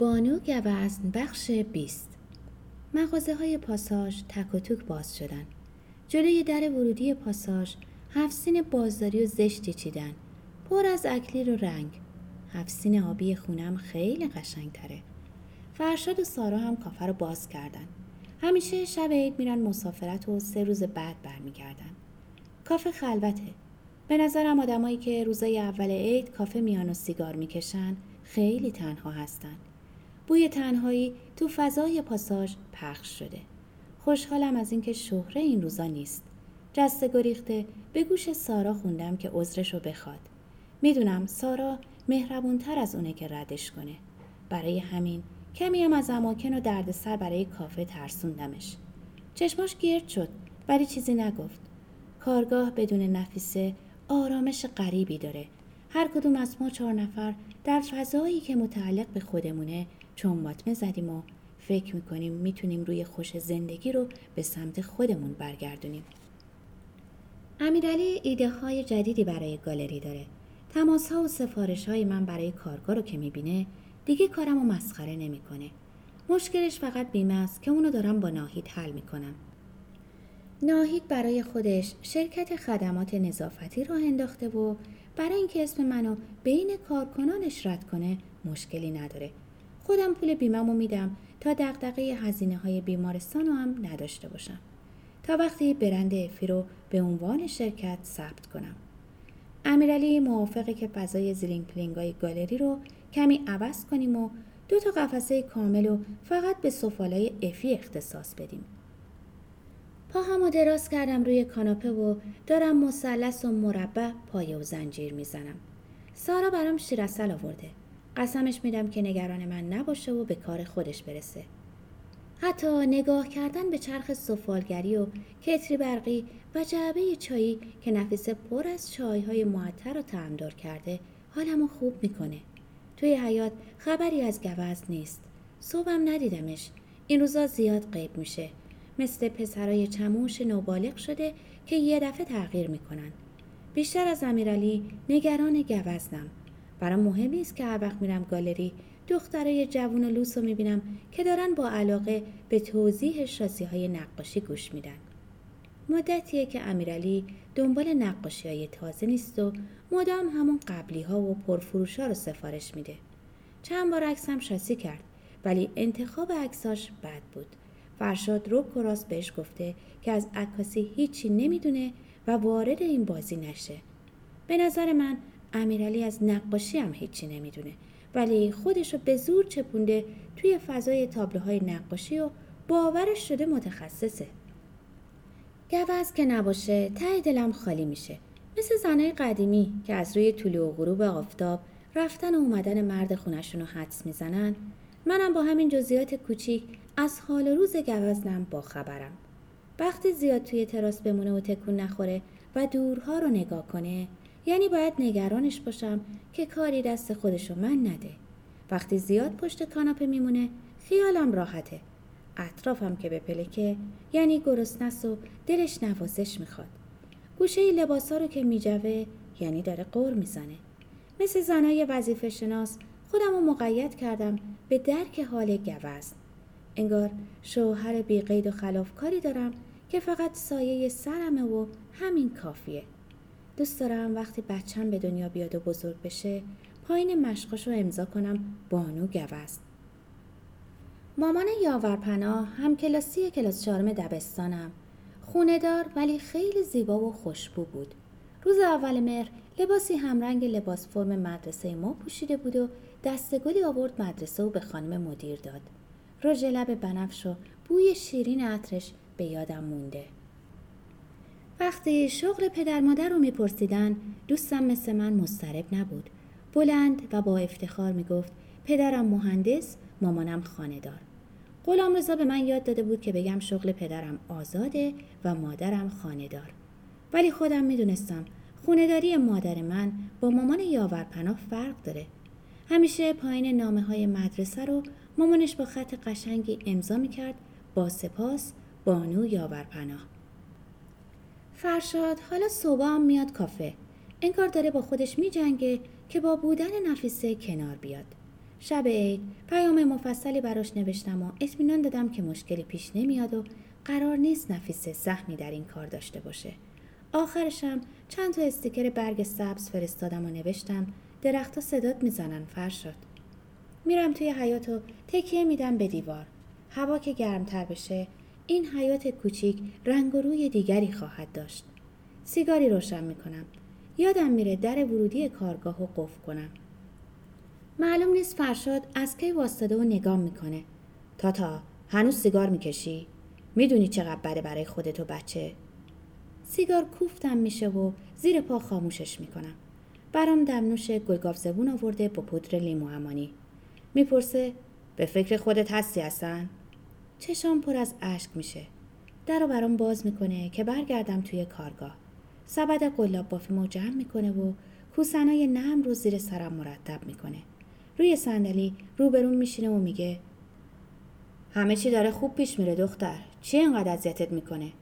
بانو گوزن بخش بیست. مغازه های پاساژ تک و توک باز شدن. جلوی در ورودی پاساژ هفسین بازداری و زشتی چیدن. پر از اکلیر و رنگ. هفسین آبی خونم خیلی قشنگ تره فرشاد و سارا هم کافه رو باز کردن. همیشه شب عید میرن مسافرت و سه روز بعد برمیگردن. کافه خلوته. به نظرم آدمایی که روزای اول عید کافه میان و سیگار می‌کشن خیلی تنها هستن. بوی تنهایی تو فضای پاساژ پخش شده. خوشحالم از اینکه شهره این روزا نیست. جسته گریخته به گوش سارا خوندم که عذرشو بخواد. می‌دونم سارا مهربونتر از اونه که ردش کنه. برای همین کمی هم از اماکن و دردسر برای کافه ترسوندمش. چشماش گرد شد ولی چیزی نگفت. کارگاه بدون نفیسه آرامش غریبی داره. هر کدوم از ما چهار نفر در فضایی که متعلق به خودمونه چون ماتمه زدیم و فکر می‌کنیم می‌تونیم روی خوش زندگی رو به سمت خودمون برگردونیم. امیرعلی ایده های جدیدی برای گالری داره. تماس ها و سفارش های من برای کارگاه رو که می‌بینه دیگه کارم رو مسخره نمی‌کنه. مشکلش فقط بیمه است که اونو دارم با ناهید حل می‌کنم. ناهید برای خودش شرکت خدمات نظافتی راه انداخته و برای اینکه اسم منو بین کارکنانش رد کنه مشکلی نداره خودم پول بیممو میدم تا دغدغه هزینه های بیمارستان رو هم نداشته باشم. تا وقتی برند افی رو به عنوان شرکت ثبت کنم. امیرعلی موافقه که فضای زیلینگ پلینگای گالری رو کمی عوض کنیم و دو تا قفسه کامل و فقط به سفالای افی اختصاص بدیم. پاهامو دراز کردم روی کاناپه و دارم مثلث و مربع پایه و زنجیر می‌زنم. سارا برام شیرسل آورده. قسمش میدم که نگران من نباشه و به کار خودش برسه. حتی نگاه کردن به چرخ سفالگری و کتری برقی و جعبه چایی که نفیسه پر از چایهای معطر و تعمدار کرده حالمو خوب می‌کنه. توی حیات خبری از گوز نیست. صبحم ندیدمش. این روزا زیاد غیب میشه. مثل پسرای چموش نوبالغ شده که یه دفعه تغییر می‌کنن. بیشتر از امیرعلی نگران گوزنم. برام مهم نیست که هر وقت میرم گالری دخترای جوون و لوس رو می‌بینم که دارن با علاقه به توضیح شاسی های نقاشی گوش میدن. مدتیه که امیرعلی دنبال نقاشی های تازه نیست و مدام همون قبلی ها و پرفروش ها رو سفارش میده. چند بار عکسم شاسی کرد ولی انتخاب عکساش بد بود. فرشاد رو کراس بهش گفته که از عکاسی هیچی نمی‌دونه و وارد این بازی نشه. به نظر من امیرعلی از نقاشی هم هیچی نمی‌دونه. ولی خودشو به زور چپونده توی فضای تابلوهای نقاشی و باورش شده متخصصه. گوز که نباشه ته دلم خالی میشه. مثل زنای قدیمی که از روی طلوع و غروب آفتاب رفتن و اومدن مرد خونشون رو حدس می‌زنن منم با همین جزئیات کوچیک از حال و روز گوزنم با خبرم. وقتی زیاد توی تراس بمونه و تکون نخوره و دورها رو نگاه کنه یعنی باید نگرانش باشم که کاری دست خودشو من نده. وقتی زیاد پشت کاناپه میمونه خیالم راحته. اطرافم که به پلکه یعنی گرسنس و دلش نوازش می‌خواد. گوشه لباسا رو که میجوه یعنی داره قور می‌زنه. مثل زنای وظیفه شناس خودم رو مقید کردم به درک حال گوزن انگار شوهر بیقید و خلافکاری دارم که فقط سایه سرمه و همین کافیه. دوست دارم وقتی بچم به دنیا بیاد و بزرگ بشه پایین مشقاش رو امضا کنم بانو گوز مامان یاورپناه هم کلاسی کلاس چهارم دبستانم. خونه دار ولی خیلی زیبا و خوشبو بود. روز اول مهر لباسی همرنگ لباس فرم مدرسه ما پوشیده بود و دستگلی آورد مدرسه و به خانم مدیر داد. رژ لب بنفش و بوی شیرین عطرش به یادم مونده. وقتی شغل پدر مادر رو میپرسیدن دوستم مثل من مسترب نبود. بلند و با افتخار می‌گفت پدرم مهندس مامانم خانهدار. غلام رضا به من یاد داده بود که بگم شغل پدرم آزاده و مادرم خانهدار. ولی خودم می‌دونستم خونداری مادر من با مامان یاورپناه فرق داره. همیشه پایین نامه های مدرسه رو مامانش با خط قشنگی امضا می‌کرد با سپاس بانو یاورپناه فرشاد حالا صبح هم میاد کافه. انگار داره با خودش میجنگه که با بودن نفیسه کنار بیاد. شب عید پیام مفصلی براش نوشتم و اطمینان دادم که مشکلی پیش نمیاد و قرار نیست نفیسه سهمی در این کار داشته باشه. آخرشم چند تا استیکر برگ سبز فرستادم و نوشتم درختها صدات می‌زنن فرشاد. میرم توی حیات و تکیه میدم به دیوار. هوا که گرمتر بشه این حیات کوچیک رنگ و روی دیگری خواهد داشت. سیگاری روشن می‌کنم. یادم میره در ورودی کارگاه و قفل کنم. معلوم نیست فرشاد از کی واسطه و نگام می‌کنه. تاتا هنوز سیگار می‌کشی؟ می‌دونی چقدر بده برای خودت و بچه. سیگار کوفتم میشه و زیر پا خاموشش می‌کنم. برام دمنوش گلگاف زبون آورده با پودر لیمو امانی. می‌پرسه به فکر خودت هستی هستن؟ چشام پر از اشک میشه. در رو برام باز می‌کنه که برگردم توی کارگاه. سبد قلاب بافیمو جمع می‌کنه و کوسنای نرم رو زیر سرم مرتب می‌کنه. روی صندلی روبرون میشینه و میگه همه چی داره خوب پیش میره دختر. چی اینقدر اذیتت می‌کنه؟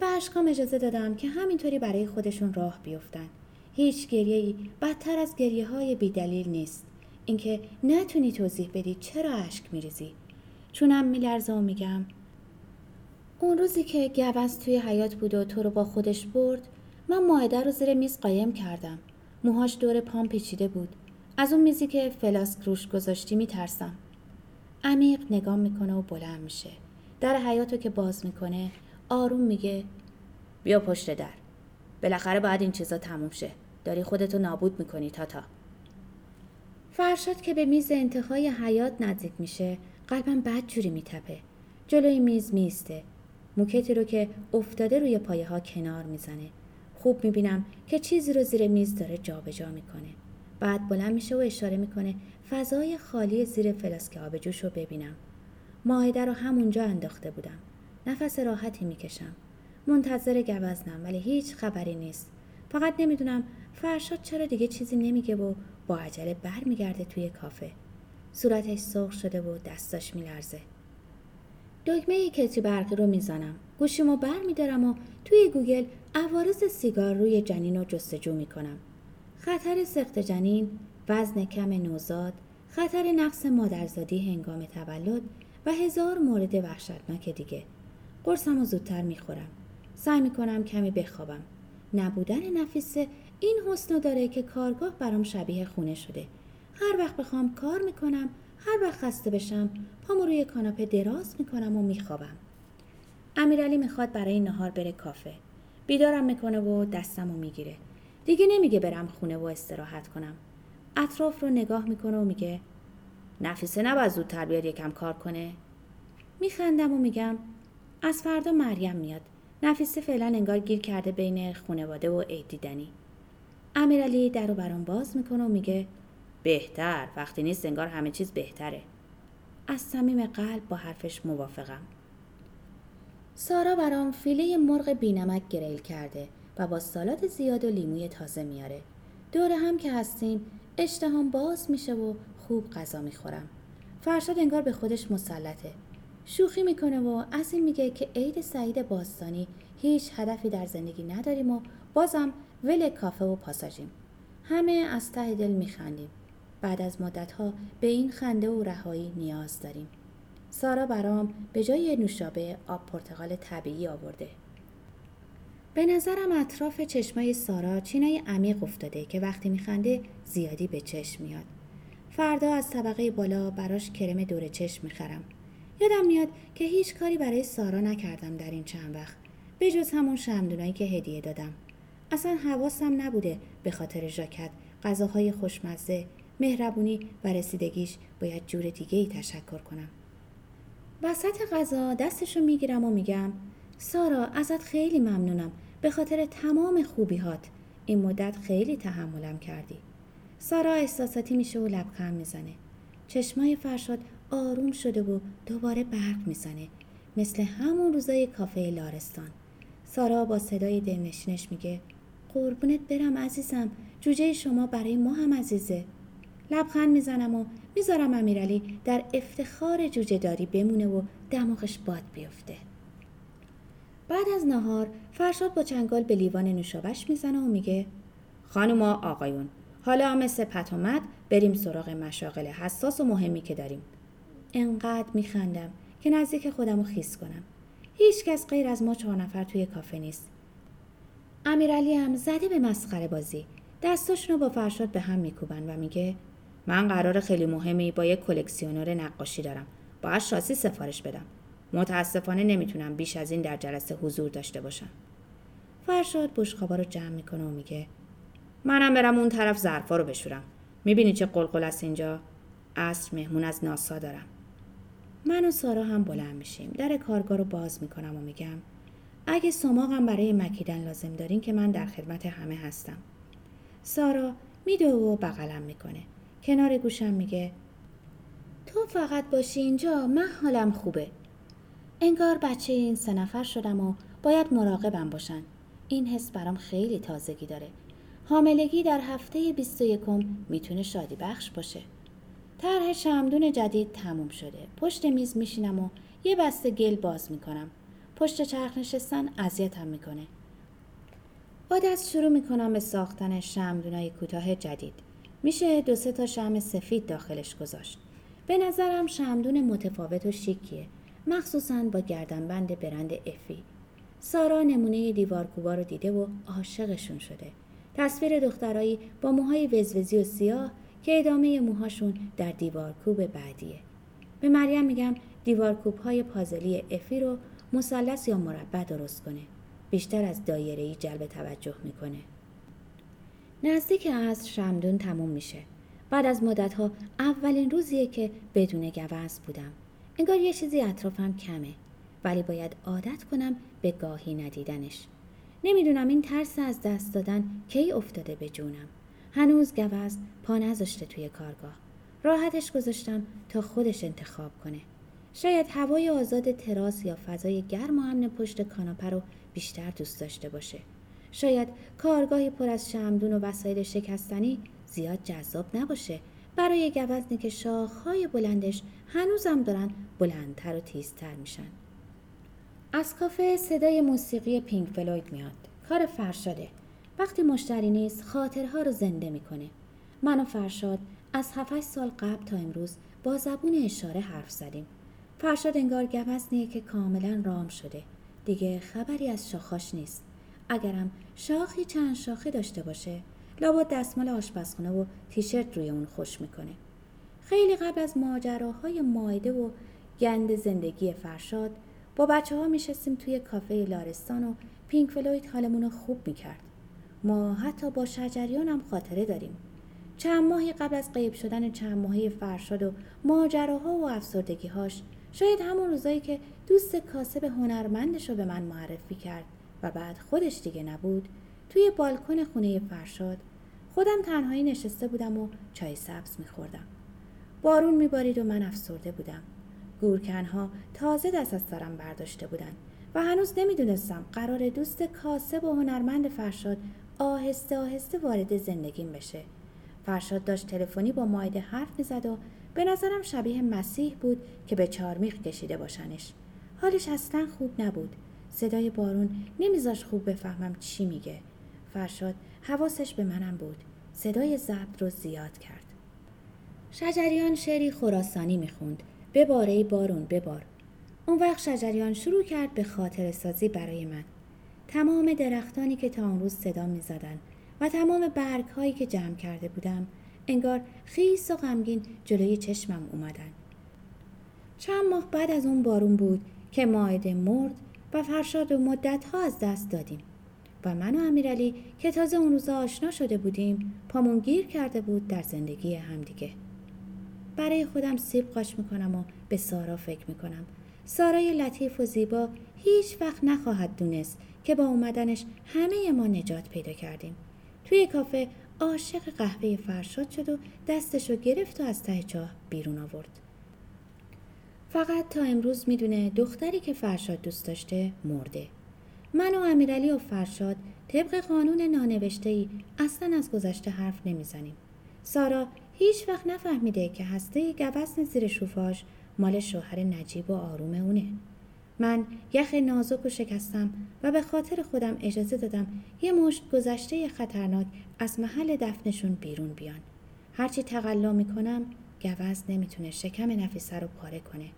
به اشکام اجازه دادم که همینطوری برای خودشون راه بیفتن. هیچ گریه ای بدتر از گریه های بیدلیل نیست. اینکه نتونی توضیح بدی چرا اشک میریزی. چونم میلرزه و میگم. اون روزی که گوز توی حیات بود و تو رو با خودش برد من ماهده رو زیر میز قایم کردم. موهاش دور پام پیچیده بود. از اون میزی که فلاسک روش گذاشتی میترسم. عمیق نگاه می‌کنه و بلند میشه. در حیاتو که باز می‌کنه آروم میگه بیا پشت در. بالاخره باید این چیزا تموم شه. داری خودتو نابود می‌کنی تاتا فرشاد که به میز انتهای حیات نزدیک میشه قلبم بد جوری میتپه. جلوی میز میسته موکتی رو که افتاده روی پایه ها کنار می‌زنه. خوب می‌بینم که چیزی رو زیر میز داره جابجا جا می‌کنه. بعد بلند میشه و اشاره می‌کنه فضای خالی زیر فلاسک آب جوش رو ببینم. ماهده رو همونجا انداخته بودم. نفس راحتی می‌کشم. منتظر گوزنم ولی هیچ خبری نیست. فقط نمی‌دونم فرشاد چرا دیگه چیزی نمیگه و با عجله برمیگرده توی کافه. صورتش سرخ شده و دستاش میلرزه. دکمه کتری برقی رو می‌زنم. گوشیمو بر میدارم و توی گوگل عوارض سیگار روی جنین رو جستجو می‌کنم. خطر سخت جنین وزن کم نوزاد خطر نقص مادرزادی هنگام تولد و هزار مورد وحشتناک دیگه. قرصم رو زودتر می‌خورم. سعی می‌کنم کمی بخوابم. نبودن نفیسه این حسن داره که کارگاه برام شبیه خونه شده. هر وقت بخوام کار می‌کنم هر وقت خسته بشم پامو روی کاناپه دراز می‌کنم و میخوابم. امیرعلی می‌خواد برای نهار بره کافه. بیدارم می‌کنه و دستم می‌گیره. دیگه نمیگه برم خونه و استراحت کنم. اطراف رو نگاه می‌کنه و میگه نفیسه نباید زودتر بیاد یکم کار کنه. میخندم و میگم از فردا مریم میاد. نفیسه فعلا انگار گیر کرده بین خونواده و عید دیدنی. امیرعلی در رو برام باز می‌کنه و میگه بهتر. وقتی نیست انگار همه چیز بهتره. از صمیم قلب با حرفش موافقم. سارا برام فیله مرغ بینمک گریل کرده و با سالاد زیاد و لیموی تازه میاره. دور هم که هستیم اشتهام باز میشه و خوب غذا می‌خورم. فرشاد انگار به خودش مسلطه. شوخی می‌کنه و از این میگه که عید سعید باستانی هیچ هدفی در زندگی نداریم و بازم ول کافه و پاساژیم. همه از ته دل میخندیم. بعد از مدتها به این خنده و رهایی نیاز داریم. سارا برام به جای نوشابه آب پرتقال طبیعی آورده. به نظرم اطراف چشمای سارا چینای عمیق افتاده که وقتی میخنده زیادی به چشم میاد. فردا از طبقه بالا براش کرم دور چشم می‌خرم. یادم میاد که هیچ کاری برای سارا نکردم در این چند وقت به جز همون شمدونایی که هدیه دادم. اصلا حواسم نبوده به خاطر ژاکت غذاهای خوشمزه مهربونی و رسیدگیش باید جور دیگه ای تشکر کنم. وسط غذا دستشو می‌گیرم و میگم سارا ازت خیلی ممنونم. به خاطر تمام خوبیهات این مدت خیلی تحملم کردی. سارا احساساتی میشه و لبخند می‌زنه. چشمای فرشاد آروم شده و دوباره برق می‌زنه مثل همون روزای کافه لارستان. سارا با صدای دلنشینش میگه قربونت برم عزیزم. جوجه شما برای ما هم عزیزه. لبخند می‌زنم و می‌ذارم امیرعلی در افتخار جوجه داری بمونه و دماغش باد بیفته. بعد از نهار فرشاد با چنگال به لیوان نوشابش می‌زنه و میگه خانوما آقایون حالا مثل پت اومد بریم سراغ مشاغل حساس و مهمی که داریم. انقدر میخندم که نزدیک خودم رو خیس کنم. هیچ کس غیر از ما چهار نفر توی کافه نیست. امیرعلی هم زده به مسخره بازی. دستاشونو با فرشاد به هم میکوبن و میگه من قرار خیلی مهمی با یک کلکسیونر نقاشی دارم. باید شاسی سفارش بدم. متاسفانه نمی‌تونم بیش از این در جلسه حضور داشته باشم. فرشاد بشخابا رو جمع می‌کنه و میگه منم برم اون طرف ظرفا رو بشورم. می‌بینی چه قلقل است اینجا؟ عصر مهمون از ناسا دارم. من و سارا هم بلند میشیم. در کارگاه رو باز می‌کنم و میگم اگه سماقم برای مکیدن لازم دارین که من در خدمت همه هستم. سارا میدو و بغلم می‌کنه. کنار گوشم میگه تو فقط باشی اینجا من حالم خوبه. انگار بچه این سه نفر شدم و باید مراقبم باشن. این حس برام خیلی تازگی داره. حاملگی در هفته 21 می‌تونه شادی بخش باشه. طرح شمدون جدید تموم شده. پشت میز میشینم و یه بسته گل باز می‌کنم. پشت چرخ نشستن اذیتم می‌کنه. با دست شروع می‌کنم به ساختن شمدونای کوتاه جدید. میشه دو سه تا شم سفید داخلش گذاشت. به نظرم شمدون متفاوت و شیکیه. مخصوصا با گردنبند برند افی سارا نمونه دیوارکوبا رو دیده و عاشقشون شده. تصویر دخترایی با موهای وزوزی و سیاه که ادامه موهاشون در دیوارکوب بعدیه. به مریم میگم دیوارکوب های پازلی افی رو مثلث یا مربع درست کنه. بیشتر از دایره جلب توجه می‌کنه. نزدیک از شمدون تموم میشه. بعد از مدت ها اولین روزیه که بدون گوز بودم. انگار یه چیزی اطرافم کمه. ولی باید عادت کنم به گاهی ندیدنش. نمی‌دونم این ترس از دست دادن کی افتاده به جونم. هنوز گوز پا نذاشته توی کارگاه. راحتش گذاشتم تا خودش انتخاب کنه. شاید هوای آزاد تراس یا فضای گرم و امن پشت کاناپه رو بیشتر دوست داشته باشه. شاید کارگاهی پر از شمدون و وسایل شکستنی زیاد جذاب نباشه. برای گوزنی که شاخهای بلندش هنوزم دارن بلندتر و تیزتر میشن. از کافه صدای موسیقی پینک فلوید میاد. کار فرشاده. وقتی مشتری نیست خاطرها رو زنده می‌کنه. من و فرشاد از 7 سال قبل تا امروز با زبون اشاره حرف زدیم. فرشاد انگار گوزنیه که کاملا رام شده. دیگه خبری از شاخاش نیست. اگرم شاخی چند شاخه داشته باشه لابد دستمال آشپزخونه و تیشرت روی اون خوش می‌کنه. خیلی قبل از ماجراهای مایده و گند زندگی فرشاد با بچه ها میشستیم توی کافه لارستان و پینک فلوید حالمون رو خوب می‌کرد. ما حتی با شجریان هم خاطره داریم. چند ماهی قبل از قیب شدن چند ماهی فرشاد و ماجراها و افسردگیهاش شاید همون روزایی که دوست کاسب هنرمندش رو به من معرفی کرد. و بعد خودش دیگه نبود توی بالکن خونه فرشاد خودم تنهایی نشسته بودم و چای سبز میخوردم. بارون میبارید و من افسرده بودم. گورکنها تازه دست از سرم برداشته بودن و هنوز نمی‌دونستم قرار دوست کاسب و هنرمند فرشاد آهسته آهسته وارد زندگیم بشه. فرشاد داشت تلفنی با مایده حرف می‌زد و به نظرم شبیه مسیح بود که به چارمیخ کشیده باشنش. حالش اصلا خوب نبود. صدای بارون نمیذاش خوب بفهمم چی میگه. فرشاد حواسش به منم بود. صدای ضبط رو زیاد کرد. شجریان شعری خراسانی می‌خوند. بباره بارون ببار. اون وقت شجریان شروع کرد به خاطر سازی برای من. تمام درختانی که تا اون روز صدا می زدن و تمام برگ هایی که جمع کرده بودم انگار خیس و غمگین جلوی چشمم اومدن. چند ماه بعد از اون بارون بود که ماعده مرد و فرشاد و مدت ها از دست دادیم. و من و امیرعلی که تازه اون روزا آشنا شده بودیم پامون گیر کرده بود در زندگی همدیگه. برای خودم سیب قاش می‌کنم و به سارا فکر می‌کنم. سارای لطیف و زیبا هیچ وقت نخواهد دونست که با اومدنش همه ما نجات پیدا کردیم. توی کافه عاشق قهوه فرشاد شد و دستشو گرفت و از ته چاه بیرون آورد. فقط تا امروز می‌دونه دختری که فرشاد دوست داشته مرده من و امیرعلی و فرشاد طبق قانون نانوشته ای اصلا از گذشته حرف نمی‌زنیم سارا هیچ وقت نفهمیده که هسته گوزن زیر شوفاش مال شوهر نجیب و آروم اونه من یخ نازک و شکستم و به خاطر خودم اجازه دادم یه مشت گذشته خطرناک از محل دفنشون بیرون بیان. هرچی تقلا می‌کنم گوز نمی‌تونه شکم نفیسه رو پاره کنه.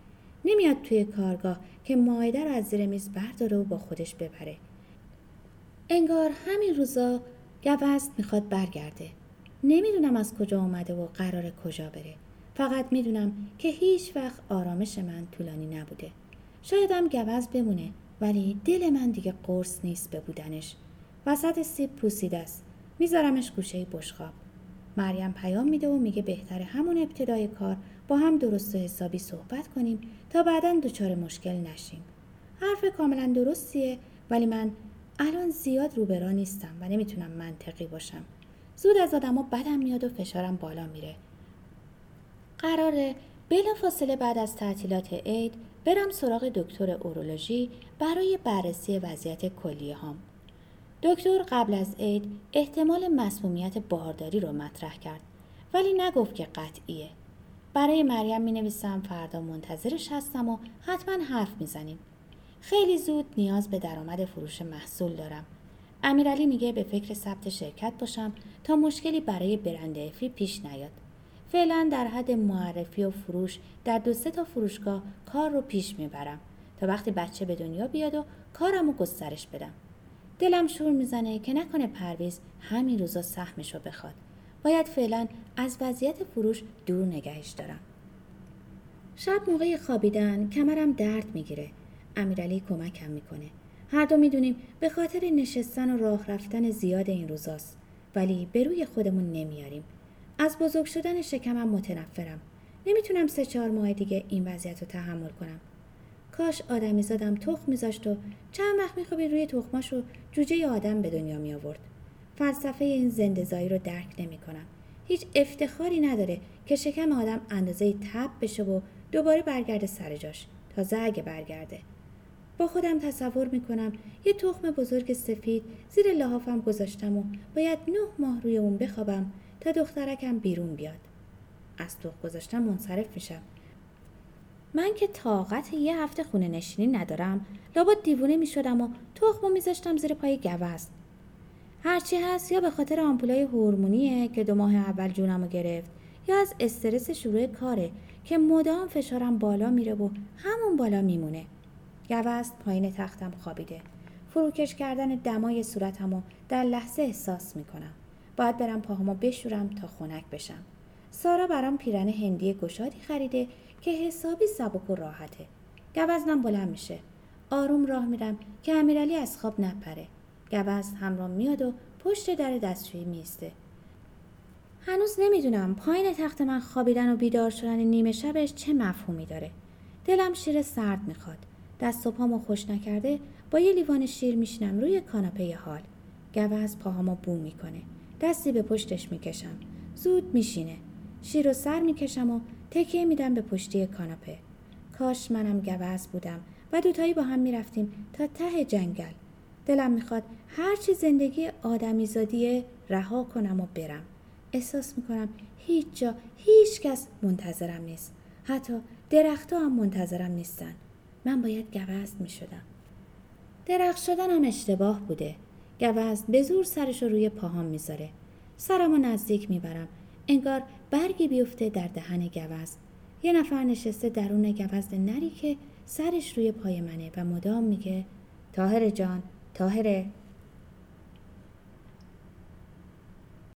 نمیاد توی کارگاه که مایده رو از زیر میز برداره و با خودش ببره. انگار همین روزا گوزن می‌خواد برگرده. نمی‌دونم از کجا اومده و قرار کجا بره. فقط می‌دونم که هیچ وقت آرامش من طولانی نبوده. شایدم گوز بمونه ولی دل من دیگه قرص نیست به بودنش. وسط سیب پوسیده است. میذارمش گوشه بشخاب. مریم پیام میده و میگه بهتره همون ابتدای کار با هم درست و حسابی صحبت کنیم تا بعدا دچار مشکل نشیم. حرف کاملا درستیه ولی من الان زیاد روبرا نیستم و نمی‌تونم منطقی باشم. زود از آدما بدم میاد و فشارم بالا میره. قراره بلا فاصله بعد از تعطیلات عید برم سراغ دکتر اورولوژی برای بررسی وضعیت کلیه هام. دکتر قبل از عید احتمال مسمومیت بارداری رو مطرح کرد ولی نگفت که قطعیه. برای مریم می نویسم فردا منتظرش هستم و حتما حرف می‌زنیم. خیلی زود نیاز به درآمد فروش محصول دارم. امیرعلی میگه به فکر ثبت شرکت باشم تا مشکلی برای برند افی پیش نیاد. فعلا در حد معرفی و فروش در دو سه تا فروشگاه کار رو پیش می‌برم تا وقتی بچه به دنیا بیاد و کارم رو گسترش بدم. دلم شور می‌زنه که نکنه پرویز همین روزا سهمش رو بخواد. باید فعلا از وضعیت فروش دور نگهش دارم. شب موقع خوابیدن کمرم درد می‌گیره. امیرعلی کمکم می‌کنه. هر دو می‌دونیم به خاطر نشستن و راه رفتن زیاد این روزاست. ولی به روی خودمون نمیاریم. از بزرگ شدن شکمم متنفرم. نمی‌تونم سه چهار ماه دیگه این وضعیت رو تحمل کنم. کاش آدمی زادم تخم میذاشت و چند وقت میخوابید روی تخماش و جوجه آدم به دنیا می آورد. فلسفه این زندزایی رو درک نمی کنم. هیچ افتخاری نداره که شکم آدم اندازه تب بشه و دوباره برگرده سر جاش. تازه اگه برگرده. با خودم تصور می‌کنم یه تخم بزرگ سفید زیر لحافم گذاشتم و باید نه ماه روی اون بخوابم تا دخترکم بیرون بیاد. از تخم گذاشتم منصرف میشم. من که طاقت یه هفته خونه نشینی ندارم لابد دیوونه می شدم و تخمو میذاشتم زیر پای گوز هرچی هست یا به خاطر آمپولای هورمونیه که دو ماه اول جونمو گرفت یا از استرس شروع کاره که مدام فشارم بالا میره و همون بالا میمونه. گوز پایین تختم خوابیده. فروکش کردن دمای صورتمو در لحظه احساس می‌کنم. باید برم پاهامو بشورم تا خنک بشم. سارا برام پیرن هندی گشادی خریده که حسابی سبک و راحته. گوزنم بلند میشه. آروم راه میرم که امیرعلی از خواب نپره. گوزن همراه میاد و پشت در دستشویی میسته هنوز نمی‌دونم پایین تخت من خوابیدن و بیدار شدن نیمه شبش چه مفهومی داره. دلم شیر سرد می‌خواد. دست و پامو خوش نکرده با یه لیوان شیر میشینم روی کاناپه حال. گوز پاهامو بو می‌کنه. دستی به پشتش می‌کشم. زود میشینه. شیر و سر می‌کشم و تکیه میدم به پشتی کاناپه. کاش منم گوز بودم و دوتایی با هم می‌رفتیم تا ته جنگل. دلم می‌خواد هرچی زندگی آدمیزادیه رها کنم و برم. احساس می‌کنم هیچ جا هیچ کس منتظرم نیست. حتی درختها هم منتظرم نیستن. من باید گوزن می‌شدم. درخت شدنم اشتباه بوده. گوزن به زور سرش رو روی پاهام می‌ذاره. سرمو نزدیک می‌برم. انگار برگی بیفته در دهن گوز یه نفر نشسته درون گوز نری که سرش روی پای منه و مدام میگه تاهر جان 头黑的。